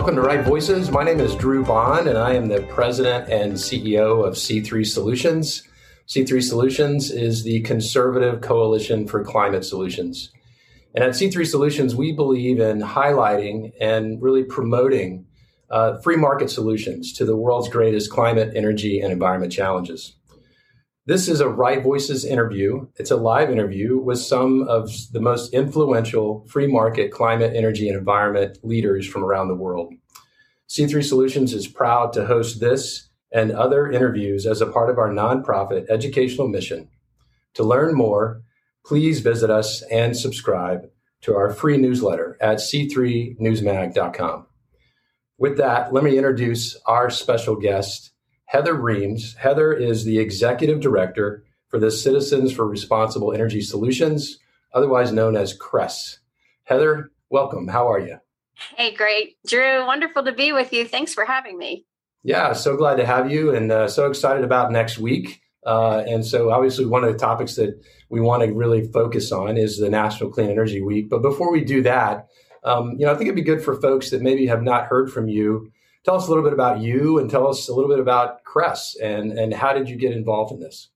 welcome to Right Voices. My name is Drew Bond, and I am the president and CEO of C3 Solutions. C3 Solutions is the conservative coalition for climate solutions. And at C3 Solutions, we believe in highlighting and really promoting uh, free market solutions to the world's greatest climate, energy, and environment challenges. This is a Right Voices interview. It's a live interview with some of the most influential free market climate, energy, and environment leaders from around the world. C3 Solutions is proud to host this and other interviews as a part of our nonprofit educational mission. To learn more, please visit us and subscribe to our free newsletter at c3newsmag.com. With that, let me introduce our special guest, Heather Reams. Heather is the executive director for the Citizens for Responsible Energy Solutions, otherwise known as CRES. Heather, welcome. How are you? Hey, great. Drew, wonderful to be with you. Thanks for having me. Yeah, so glad to have you and uh, so excited about next week. Uh, and so, obviously, one of the topics that we want to really focus on is the National Clean Energy Week. But before we do that, um, you know, I think it'd be good for folks that maybe have not heard from you tell us a little bit about you and tell us a little bit about CRES and, and how did you get involved in this?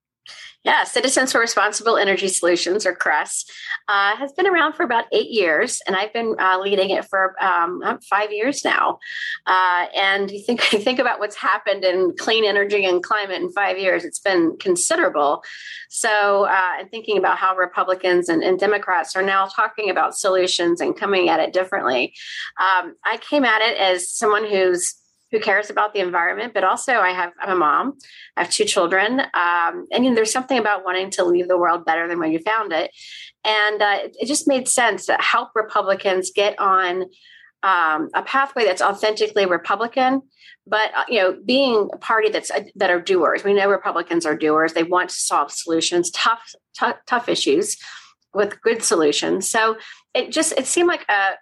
Yeah, Citizens for Responsible Energy Solutions, or CRES, uh, has been around for about eight years, and I've been uh, leading it for um, five years now. Uh, and you think you think about what's happened in clean energy and climate in five years; it's been considerable. So, uh, and thinking about how Republicans and, and, Democrats are now talking about solutions and coming at it differently, um, I came at it as someone who's who cares about the environment, but also I have I'm a mom. I have two children, um, and you know, there's something about wanting to leave the world better than when you found it, and uh, it just made sense to help Republicans get on um, a pathway that's authentically Republican, but uh, you know, being a party that's uh, that are doers. We know Republicans are doers. They want to solve solutions, tough, tough, tough issues with good solutions. So it just it seemed like a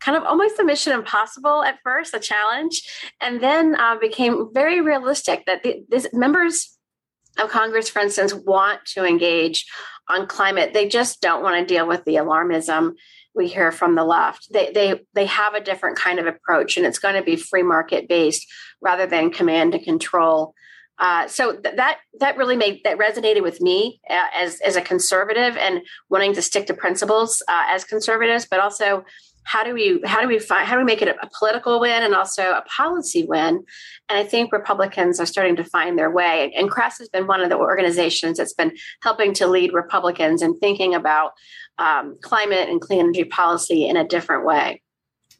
kind of almost a mission impossible at first, a challenge, and then uh, became very realistic that the, this members of Congress, for instance, want to engage on climate. They just don't want to deal with the alarmism we hear from the left. They they they have a different kind of approach, and it's going to be free market based rather than command and control. Uh, so th- that that really made that resonated with me uh, as as a conservative and wanting to stick to principles uh, as conservatives, but also how do we how do we find how do we make it a, political win and also a policy win and i think republicans are starting to find their way and CRES has been one of the organizations that's been helping to lead republicans in thinking about um, climate and clean energy policy in a different way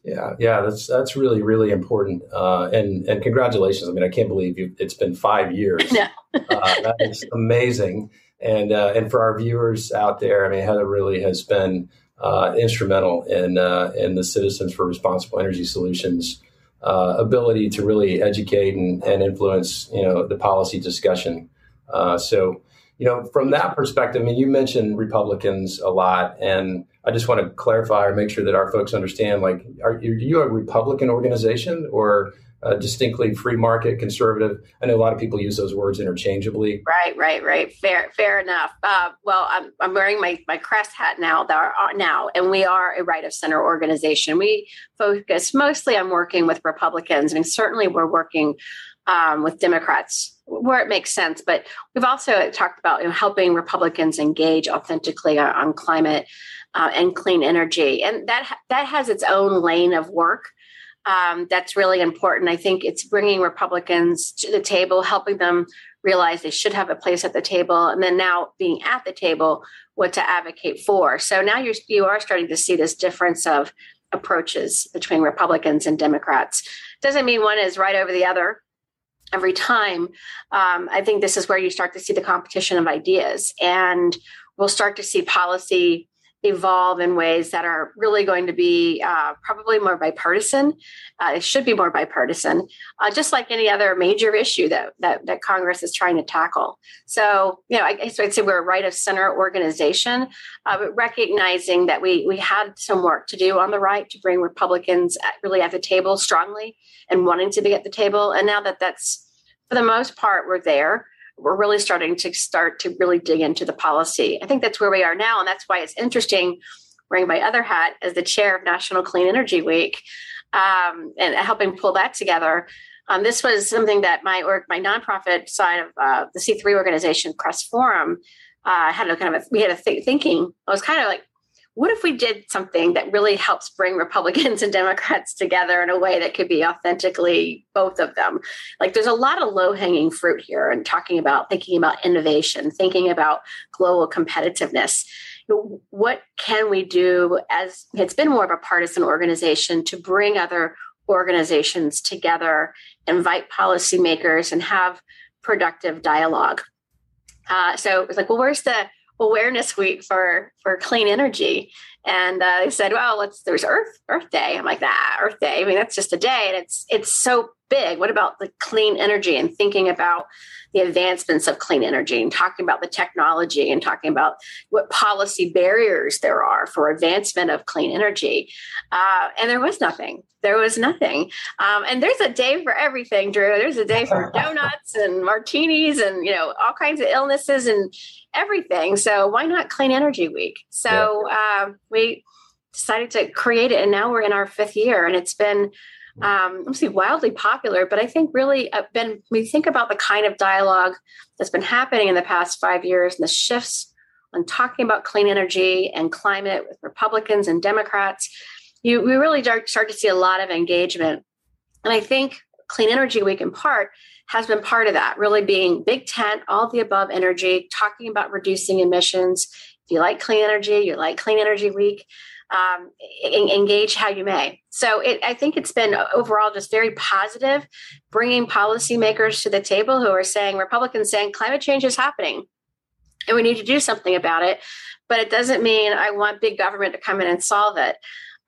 yeah, yeah, that's that's really really important, uh, and and congratulations. I mean, I can't believe you, it's been five years. No. uh, that is amazing, and uh, and for our viewers out there, I mean, Heather really has been uh, instrumental in uh, in the Citizens for Responsible Energy Solutions uh, ability to really educate and, and, influence you know the policy discussion. Uh, so you know from that perspective, I mean you mentioned Republicans a lot, and I just want to clarify or make sure that our folks understand. Like, are, are you a Republican organization or uh, distinctly free market conservative. I know a lot of people use those words interchangeably. Right, right, right. Fair, fair enough. Uh, well, I'm, I'm wearing my my CRES hat now. That are, now, and we are a right of center organization. We focus mostly on working with Republicans, I and mean, certainly we're working um, with Democrats where it makes sense. But we've also talked about you know, helping Republicans engage authentically on, on climate uh, and clean energy, and that that has its own lane of work um, that's really important. I think it's bringing Republicans to the table, helping them realize they should have a place at the table, and then now being at the table, what to advocate for. So now you're you are starting to see this difference of approaches between Republicans and Democrats. Doesn't mean one is right over the other every time. Um, I think this is where you start to see the competition of ideas, and we'll start to see policy evolve in ways that are really going to be uh, probably more bipartisan. Uh, it should be more bipartisan, uh, just like any other major issue that, that, that Congress is trying to tackle. So, you know, I guess I'd say we're a right of center organization, uh, but recognizing that we we had some work to do on the right to bring Republicans at, really at the table strongly and wanting to be at the table. And now that that's for the most part we're there we're really starting to start to really dig into the policy. I think that's where we are now. And that's why it's interesting wearing my other hat as the chair of National Clean Energy Week. um, and helping pull that together. Um, this was something that my or my nonprofit side of uh, the C3 organization, CRES Forum, uh, had a kind of a, we had a th- thinking. I was kind of like, what if we did something that really helps bring Republicans and Democrats together in a way that could be authentically both of them? Like there's a lot of low hanging fruit here and talking about thinking about innovation, thinking about global competitiveness. What can we do as it's been more of a partisan organization to bring other organizations together, invite policymakers, and have productive dialogue? Uh, so it was like, well, where's the awareness week for for clean energy? And uh, they said, well, let's there's Earth Earth Day. I'm like, ah, Earth Day. I mean, that's just a day, and it's it's so big. What about the clean energy and thinking about the advancements of clean energy and talking about the technology and talking about what policy barriers there are for advancement of clean energy. Uh, and there was nothing. There was nothing. Um, and there's a day for everything, Drew. There's a day for donuts and martinis and, you know, all kinds of illnesses and everything. So why not Clean Energy Week? So yeah. uh, we decided to create it. And now we're in our fifth year and it's been um, obviously wildly popular, but I think really uh, been you think about the kind of dialogue that's been happening in the past five years and the shifts on talking about clean energy and climate with Republicans and Democrats, you we really start to see a lot of engagement. And I think Clean Energy Week in part has been part of that, really being big tent, all the above energy, talking about reducing emissions. If you like clean energy, you like Clean Energy Week um, engage how you may. So it, I think it's been overall just very positive, bringing policymakers to the table who are saying, Republicans saying climate change is happening and we need to do something about it. But it doesn't mean I want big government to come in and solve it.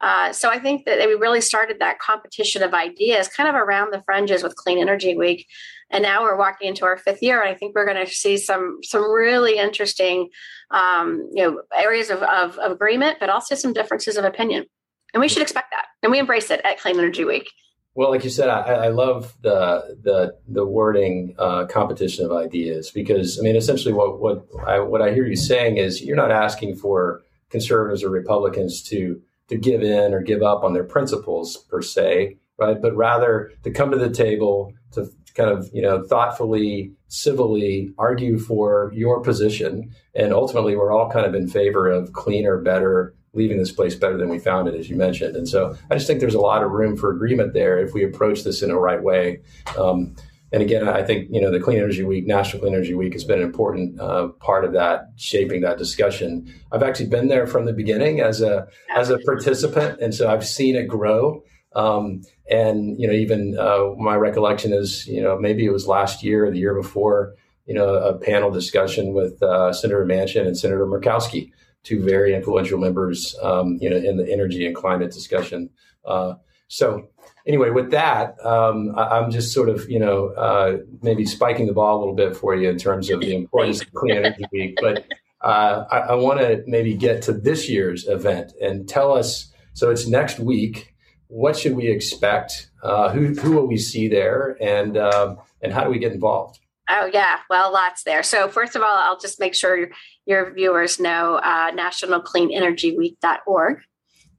Uh, so I think that we really started that competition of ideas kind of around the fringes with Clean Energy Week, and now we're walking into our fifth year, and I think we're going to see some some really interesting, um, you know, areas of, of, of agreement, but also some differences of opinion, and we should expect that, and we embrace it at Clean Energy Week. Well, like you said, I, I love the the the wording uh, competition of ideas because I mean, essentially, what what I, what I hear you saying is you're not asking for conservatives or Republicans to to give in or give up on their principles per se, right? But rather to come to the table to kind of you know thoughtfully, civilly argue for your position, and ultimately we're all kind of in favor of cleaner, better, leaving this place better than we found it, as you mentioned. And so I just think there's a lot of room for agreement there if we approach this in the right way. Um, and again, I think you know the Clean Energy Week, National Clean Energy Week, has been an important uh, part of that, shaping that discussion. I've actually been there from the beginning as a as a participant, and so I've seen it grow. Um, and you know, even uh, my recollection is, you know, maybe it was last year or the year before, you know, a panel discussion with uh, Senator Manchin and Senator Murkowski, two very influential members, um, you know, in the energy and climate discussion. Uh, so anyway, with that, um, I, am just sort of, you know, uh, maybe spiking the ball a little bit for you in terms of the importance of Clean Energy Week. But uh, I, I want to maybe get to this year's event and tell us. So it's next week. What should we expect? Uh, who who will we see there, and um, and how do we get involved? Oh yeah, well, lots there. So first of all, I'll just make sure your viewers know uh, nationalcleanenergyweek.org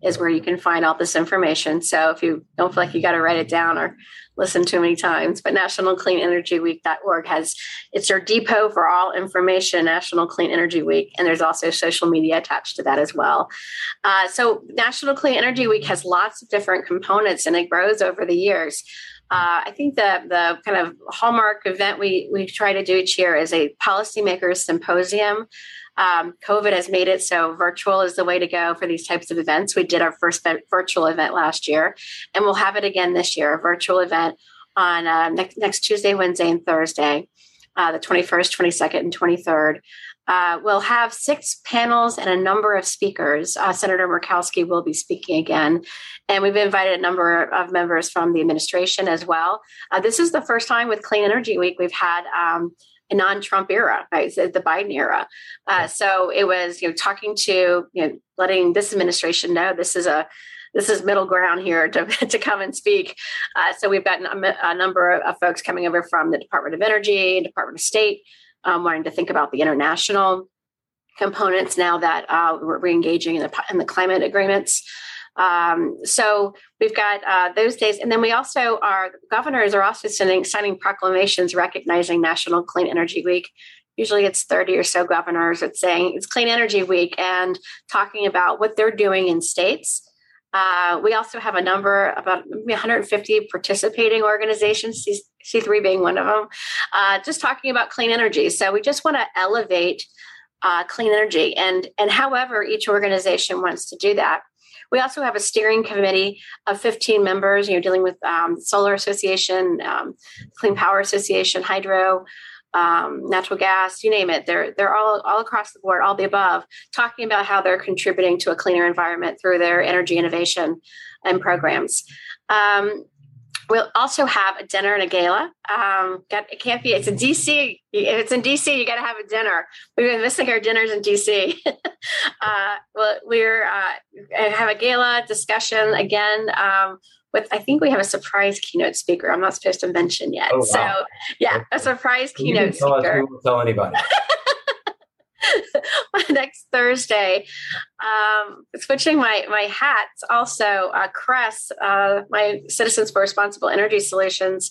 is where you can find all this information. So if you don't feel like you got to write it down or listen too many times, but nationalcleanenergyweek.org has it's your depot for all information, National Clean Energy Week, and there's also social media attached to that as well. Uh, so National Clean Energy Week has lots of different components, and it grows over the years. Uh, I think the the kind of hallmark event we we try to do each year is a policymakers symposium um, COVID has made it so virtual is the way to go for these types of events. We did our first virtual event last year, and we'll have it again this year, a virtual event on uh, next, next Tuesday, Wednesday, and Thursday, uh, the 21st, 22nd, and 23rd. Uh, we'll have six panels and a number of speakers. Uh, Senator Murkowski will be speaking again. And we've invited a number of members from the administration as well. Uh, this is the first time with Clean Energy Week we've had um, a non-Trump era, right? the Biden era. Uh, so it was, you know, talking to, you know, letting this administration know this is a this is middle ground here to, to come and speak. Uh, so we've got a, a number of folks coming over from the Department of Energy, Department of State, um, wanting to think about the international components now that uh, we're, re engaging in the, in the climate agreements. Um, so we've got uh, those days, and then we also our governors are also sending signing proclamations recognizing National Clean Energy Week. Usually, it's thirty or so governors that's saying it's Clean Energy Week and talking about what they're doing in states. Uh, we also have a number, about 150 participating organizations, C3 being one of them, uh, just talking about clean energy. So we just want to elevate uh, clean energy, and and however each organization wants to do that. We also have a steering committee of 15 members, you know, dealing with um, Solar Association, um, Clean Power Association, Hydro, um, natural gas, you name it. They're they're all all across the board, all the above, talking about how they're contributing to a cleaner environment through their energy innovation and programs. Um, we'll also have a dinner and a gala. Um, got, it can't be. It's in DC. If it's in DC, you got to have a dinner. We've been missing our dinners in DC. uh, well, we're uh, have a gala discussion again. Um, with I think we have a surprise keynote speaker. I'm not supposed to mention yet. Oh, wow. So yeah, a surprise keynote tell speaker. Us, we won't tell anybody. next Thursday. Um, switching my my hats, also uh, CRES, uh, my Citizens for Responsible Energy Solutions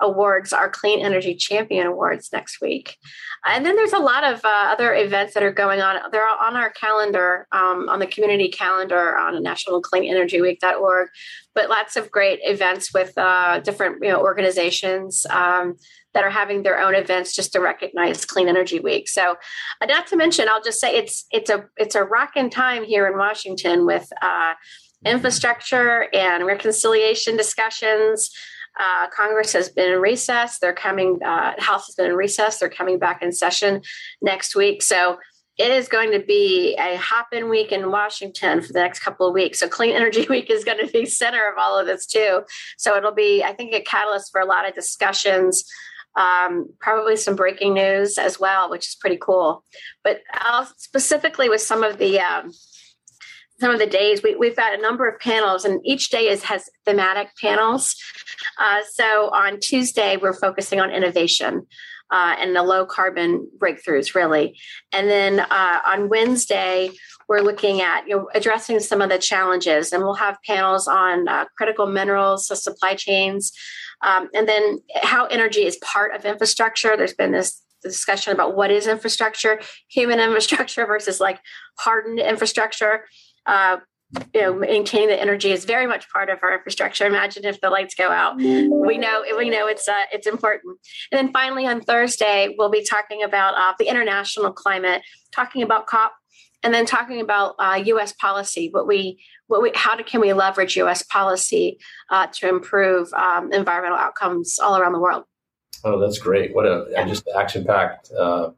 awards, our Clean Energy Champion Awards next week. And then there's a lot of uh, other events that are going on. They're on our calendar, um, on the community calendar on National Clean Energy Week.org, but lots of great events with uh, different you know, organizations. Um, that are having their own events just to recognize Clean Energy Week. So, uh, not to mention, I'll just say it's it's a it's a rocking time here in Washington with uh, infrastructure and reconciliation discussions. Uh, Congress has been in recess. They're coming. Uh, House has been in recess. They're coming back in session next week. So it is going to be a hop-in week in Washington for the next couple of weeks. So Clean Energy Week is going to be center of all of this too. So it'll be, I think, a catalyst for a lot of discussions um, probably some breaking news as well, which is pretty cool. But I'll specifically with some of the um, some of the days we, have got a number of panels, and each day is has thematic panels. Uh, so on Tuesday, we're focusing on innovation. Uh, and the low carbon breakthroughs, really. And then uh, on Wednesday, we're looking at you know addressing some of the challenges, and we'll have panels on uh, critical minerals, so supply chains, um, and then how energy is part of infrastructure. There's been this discussion about what is infrastructure, human infrastructure versus like hardened infrastructure. Uh, you know, maintaining the energy is very much part of our infrastructure. Imagine if the lights go out. We know we know it's uh, it's important. And then finally on Thursday, we'll be talking about uh, the international climate, talking about COP and then talking about uh, U.S. policy, what we, what we, how to, can we leverage U.S. policy uh, to improve um, environmental outcomes all around the world? Oh, that's great! What a yeah. just action-packed uh,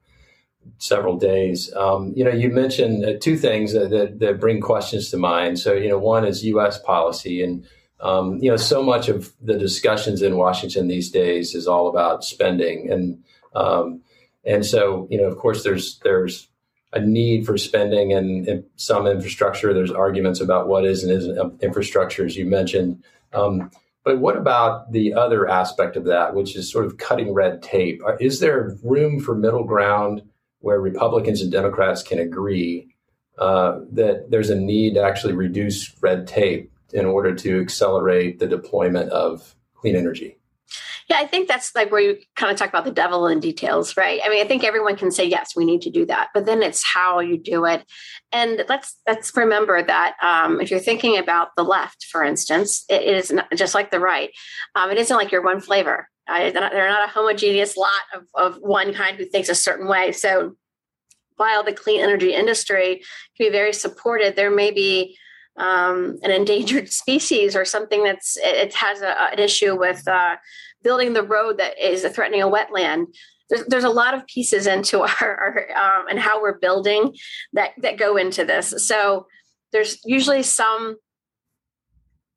several days. Um, you know, you mentioned uh, two things that, that, that bring questions to mind. So, you know, one is U.S. policy, and um, you know, so much of the discussions in Washington these days is all about spending, and um, and so you know, of course, there's there's a need for spending and, some infrastructure. There's arguments about what is and isn't infrastructure, as you mentioned. Um, but what about the other aspect of that, which is sort of cutting red tape? Is there room for middle ground where Republicans and Democrats can agree uh, that there's a need to actually reduce red tape in order to accelerate the deployment of clean energy? Yeah, I think that's like where you kind of talk about the devil in details, right? I mean, I think everyone can say yes, we need to do that, but then it's how you do it. And let's let's remember that um, if you're thinking about the left, for instance, it is not, just like the right. Um, it isn't like you're one flavor. They're, not, they're not a homogeneous lot of, of one kind who thinks a certain way. So while the clean energy industry can be very supported, there may be um, an endangered species or something that's it has a, an issue with uh, building the road that is threatening a wetland. There's, there's a lot of pieces into our, our um, and how we're building that that go into this. So there's usually some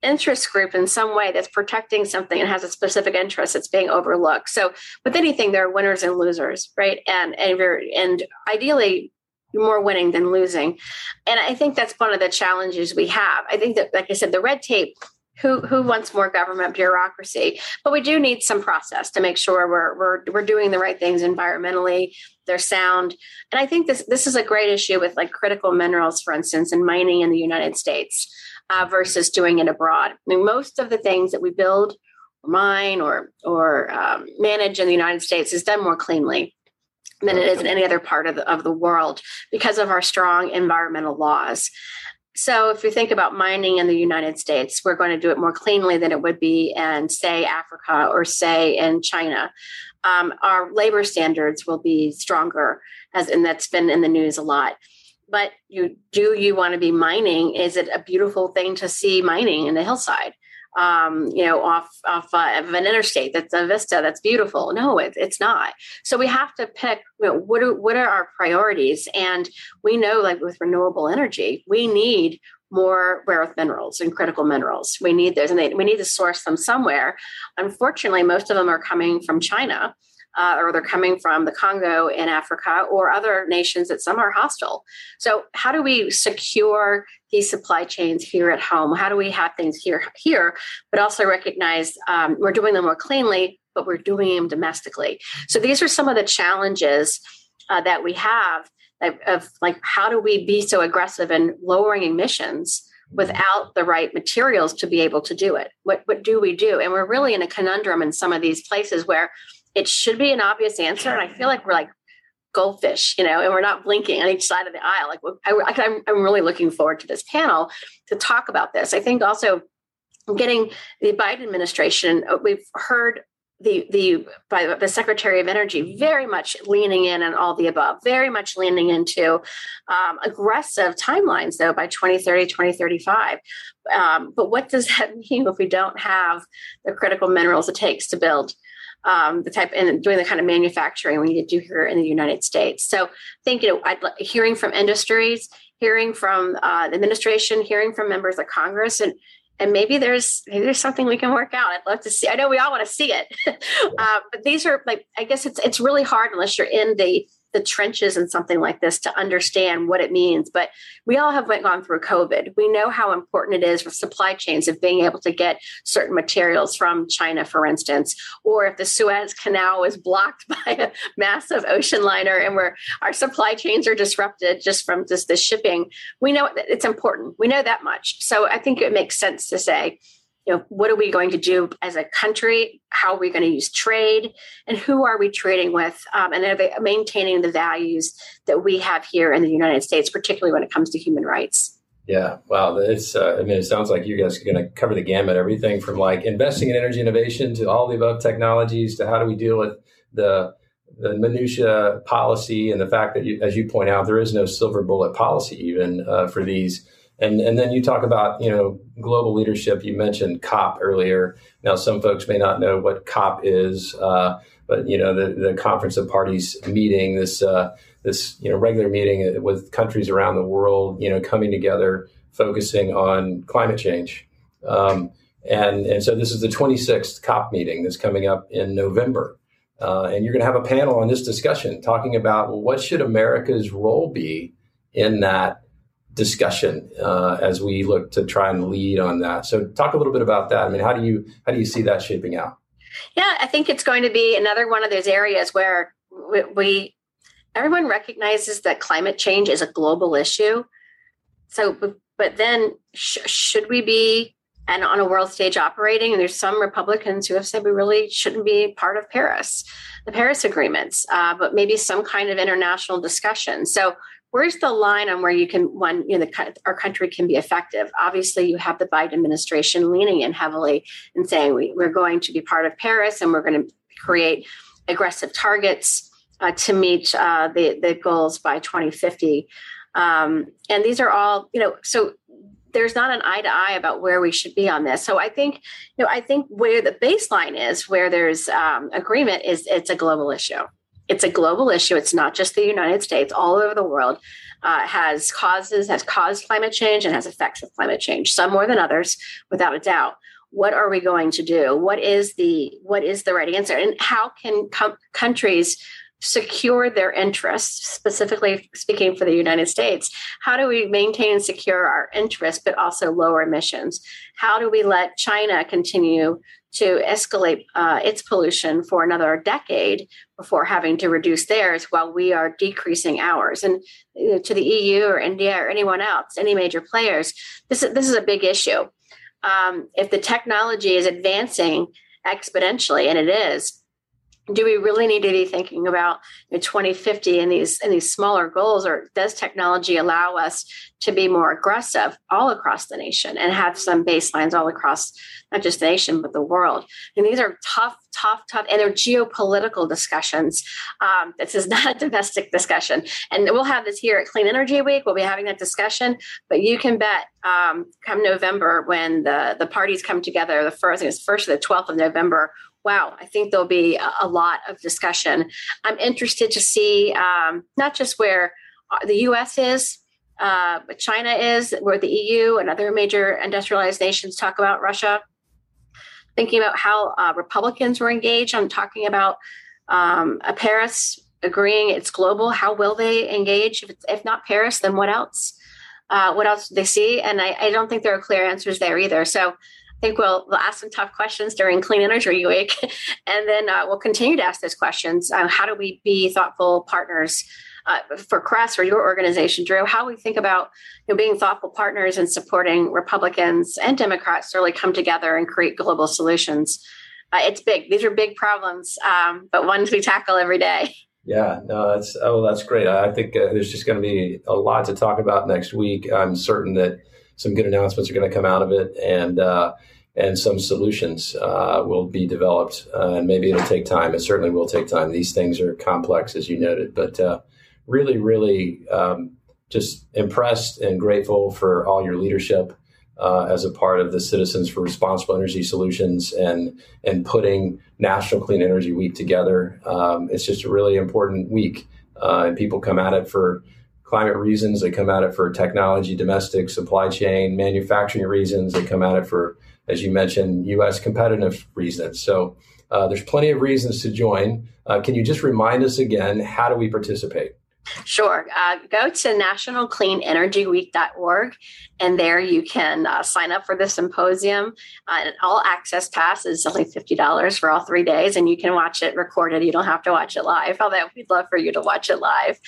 interest group in some way that's protecting something and has a specific interest that's being overlooked. So with anything, there are winners and losers, right? And and and ideally more winning than losing. And I think that's one of the challenges we have. I think that, like I said, the red tape who who wants more government bureaucracy but we do need some process to make sure we're we're, we're doing the right things environmentally they're sound and i think this this is a great issue with like critical minerals for instance and mining in the united states uh, versus doing it abroad. I mean, most of the things that we build or mine or or um, manage in the United States is done more cleanly than it is in any other part of the, of the world because of our strong environmental laws. So, if we think about mining in the United States, we're going to do it more cleanly than it would be in, say, Africa or, say, in China. Um, our labor standards will be stronger, as and that's been in the news a lot. But you do you want to be mining? Is it a beautiful thing to see mining in the hillside? Um, you know, off off uh, of an interstate that's a vista that's beautiful. No, it, it's not. So we have to pick you know, what are what are our priorities, and we know like with renewable energy, we need more rare earth minerals and critical minerals. We need those, and they, we need to source them somewhere. Unfortunately, most of them are coming from China uh, or they're coming from the Congo in Africa or other nations that some are hostile. So, how do we secure these supply chains here at home? How do we have things here, here, but also recognize um, we're doing them more cleanly, but we're doing them domestically? So, these are some of the challenges uh, that we have of like how do we be so aggressive in lowering emissions without the right materials to be able to do it what what do we do and we're really in a conundrum in some of these places where it should be an obvious answer. And I feel like we're like goldfish, you know, and we're not blinking on each side of the aisle. Like I, am I'm really looking forward to this panel to talk about this. I think also getting the Biden administration, we've heard the the by the secretary of energy very much leaning in on all the above very much leaning into um, aggressive timelines though by 2030 2035 um, but what does that mean if we don't have the critical minerals it takes to build um, the type and doing the kind of manufacturing we need to do here in the United States. So I think you know, I'd, hearing from industries, hearing from uh, the administration, hearing from members of Congress, and and maybe there's maybe there's something we can work out. I'd love to see. I know we all want to see it, uh, but these are like I guess it's it's really hard unless you're in the the trenches in something like this to understand what it means. But we all have went gone through COVID. We know how important it is for supply chains of being able to get certain materials from China, for instance, or if the Suez Canal is blocked by a massive ocean liner and where our supply chains are disrupted just from just the shipping. We know it's important. We know that much. So I think it makes sense to say, you know what are we going to do as a country? How are we going to use trade? And who are we trading with? Um, and maintaining the values that we have here in the united states particularly when it comes to human rights? Yeah wow it's uh, i mean it sounds like you guys are going to cover the gamut everything from like investing in energy innovation to all the above technologies to how do we deal with the the minutia policy and the fact that you, as you point out there is no silver bullet policy even uh, for these and and then you talk about you know global leadership. You mentioned COP earlier. Now some folks may not know what COP is, uh, but you know the, the Conference of Parties meeting this uh, this you know regular meeting with countries around the world. You know coming together, focusing on climate change. Um, and and so this is the 26th COP meeting that's coming up in November. Uh, and you're going to have a panel on this discussion talking about well, what should America's role be in that discussion uh, as we look to try and lead on that. So, talk a little bit about that. I mean, how do you how do you see that shaping out? Yeah, I think it's going to be another one of those areas where we, we everyone recognizes that climate change is a global issue. So, but, then sh- should we be and on a world stage operating? And there's some Republicans who have said we really shouldn't be part of Paris, the Paris agreements, uh, but maybe some kind of international discussion. So where's the line on where you can one you know the, our country can be effective obviously you have the biden administration leaning in heavily and saying we, we're going to be part of paris and we're going to create aggressive targets uh, to meet uh, the, the goals by 2050 um, and these are all you know so there's not an eye to eye about where we should be on this. So I think, you know, I think where the baseline is, where there's um, agreement, is it's a global issue it's a global issue. It's not just the United States, all over the world uh, has causes, has caused climate change and has effects of climate change, some more than others, without a doubt. What are we going to do? What is the what is the right answer? And how can com- countries secure their interests, specifically speaking for the United States? How do we maintain and secure our interests, but also lower emissions? How do we let China continue to escalate uh, its pollution for another decade before having to reduce theirs while we are decreasing ours? And you know, to the EU or India or anyone else, any major players, this is, this is a big issue. Um, if the technology is advancing exponentially, and it is, do we really need to be thinking about you know, 2050 and these and these smaller goals or does technology allow us to be more aggressive all across the nation and have some baselines all across not just the nation but the world? And these are tough tough tough and they're geopolitical discussions. Um, this is not a domestic discussion. And we'll have this here at clean energy week. We'll be having that discussion. But you can bet um, come november when the the parties come together the first I think it's first or the 12th of november wow, I think there'll be a, lot of discussion. I'm interested to see um, not just where uh, the US is, uh, but China is, where the EU and other major industrialized nations talk about Russia. Thinking about how uh, Republicans were engaged on talking about um, a Paris agreeing it's global. How will they engage? If, if not Paris, then what else? Uh, what else do they see? And I, I, don't think there are clear answers there either. So think we'll, we'll ask some tough questions during Clean Energy Week, and then uh, we'll continue to ask those questions. Uh, how do we be thoughtful partners uh, for CRES or your organization, Drew? How we think about you know, being thoughtful partners and supporting Republicans and Democrats to really come together and create global solutions. Uh, it's big; these are big problems, um, but ones we tackle every day. Yeah, no, that's oh, that's great. I think uh, there's just going to be a lot to talk about next week. I'm certain that some good announcements are going to come out of it, and uh, and some solutions uh, will be developed. Uh, and maybe it'll take time. It certainly will take time. These things are complex, as you noted, but uh, really, really um, just impressed and grateful for all your leadership. Uh, as a part of the Citizens for Responsible Energy Solutions and and putting National Clean Energy Week together, um, it's just a really important week, uh, and people come at it for climate reasons. They come at it for technology, domestic supply chain, manufacturing reasons. They come at it for, as you mentioned, U.S. competitive reasons. So uh, there's plenty of reasons to join. Uh, can you just remind us again, how do we participate? Sure. Uh, go to nationalcleanenergyweek.org, and there you can uh, sign up for the symposium. Uh, an all access pass is only $50 for all three days, and you can watch it recorded. You don't have to watch it live, although we'd love for you to watch it live.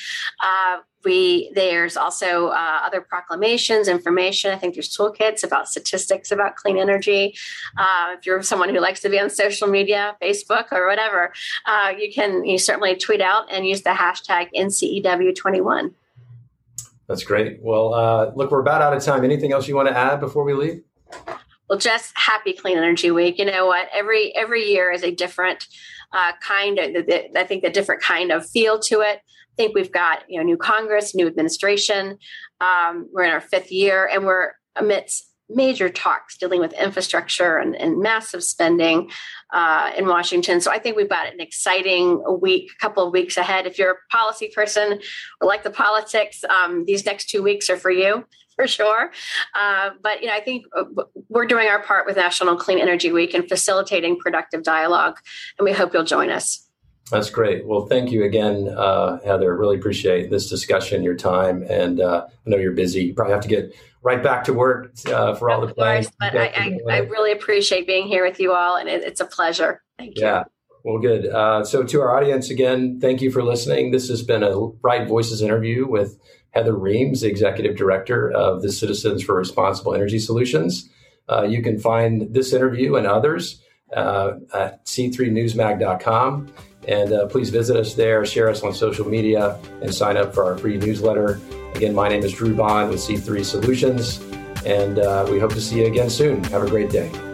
We there's also uh, other proclamations information i think there's toolkits about statistics about clean energy. Uh, if you're someone who likes to be on social media facebook or whatever uh, you can you certainly tweet out and use the hashtag ncew21 that's great. Well uh, look we're about out of time. Anything else you want to add before we leave? Well just happy clean energy week. You know what? Every every year is a different uh, kind of i think a different kind of feel to it think we've got you know new Congress, new administration. Um, we're in our fifth year, and we're amidst major talks dealing with infrastructure and, and massive spending uh, in Washington. So I think we've got an exciting week, couple of weeks ahead. If you're a policy person or like the politics, um, these next two weeks are for you for sure. Uh, but you know, I think uh, we're doing our part with National Clean Energy Week and facilitating productive dialogue, and we hope you'll join us. That's great. Well, thank you again, uh, Heather. Really appreciate this discussion, your time, and uh, I know you're busy. You probably have to get right back to work uh, for all the plans. But I, I, I, really appreciate being here with you all, and it, it's a pleasure. Thank you. Yeah. Well, good. Uh, so, to our audience again, thank you for listening. This has been a Right Voices interview with Heather Reams, the Executive Director of the Citizens for Responsible Energy Solutions. Uh, you can find this interview and others uh, at c3newsmag.com. And uh, please visit us there, share us on social media, and sign up for our free newsletter. Again, my name is Drew Bond with C3 Solutions, and uh, we hope to see you again soon. Have a great day.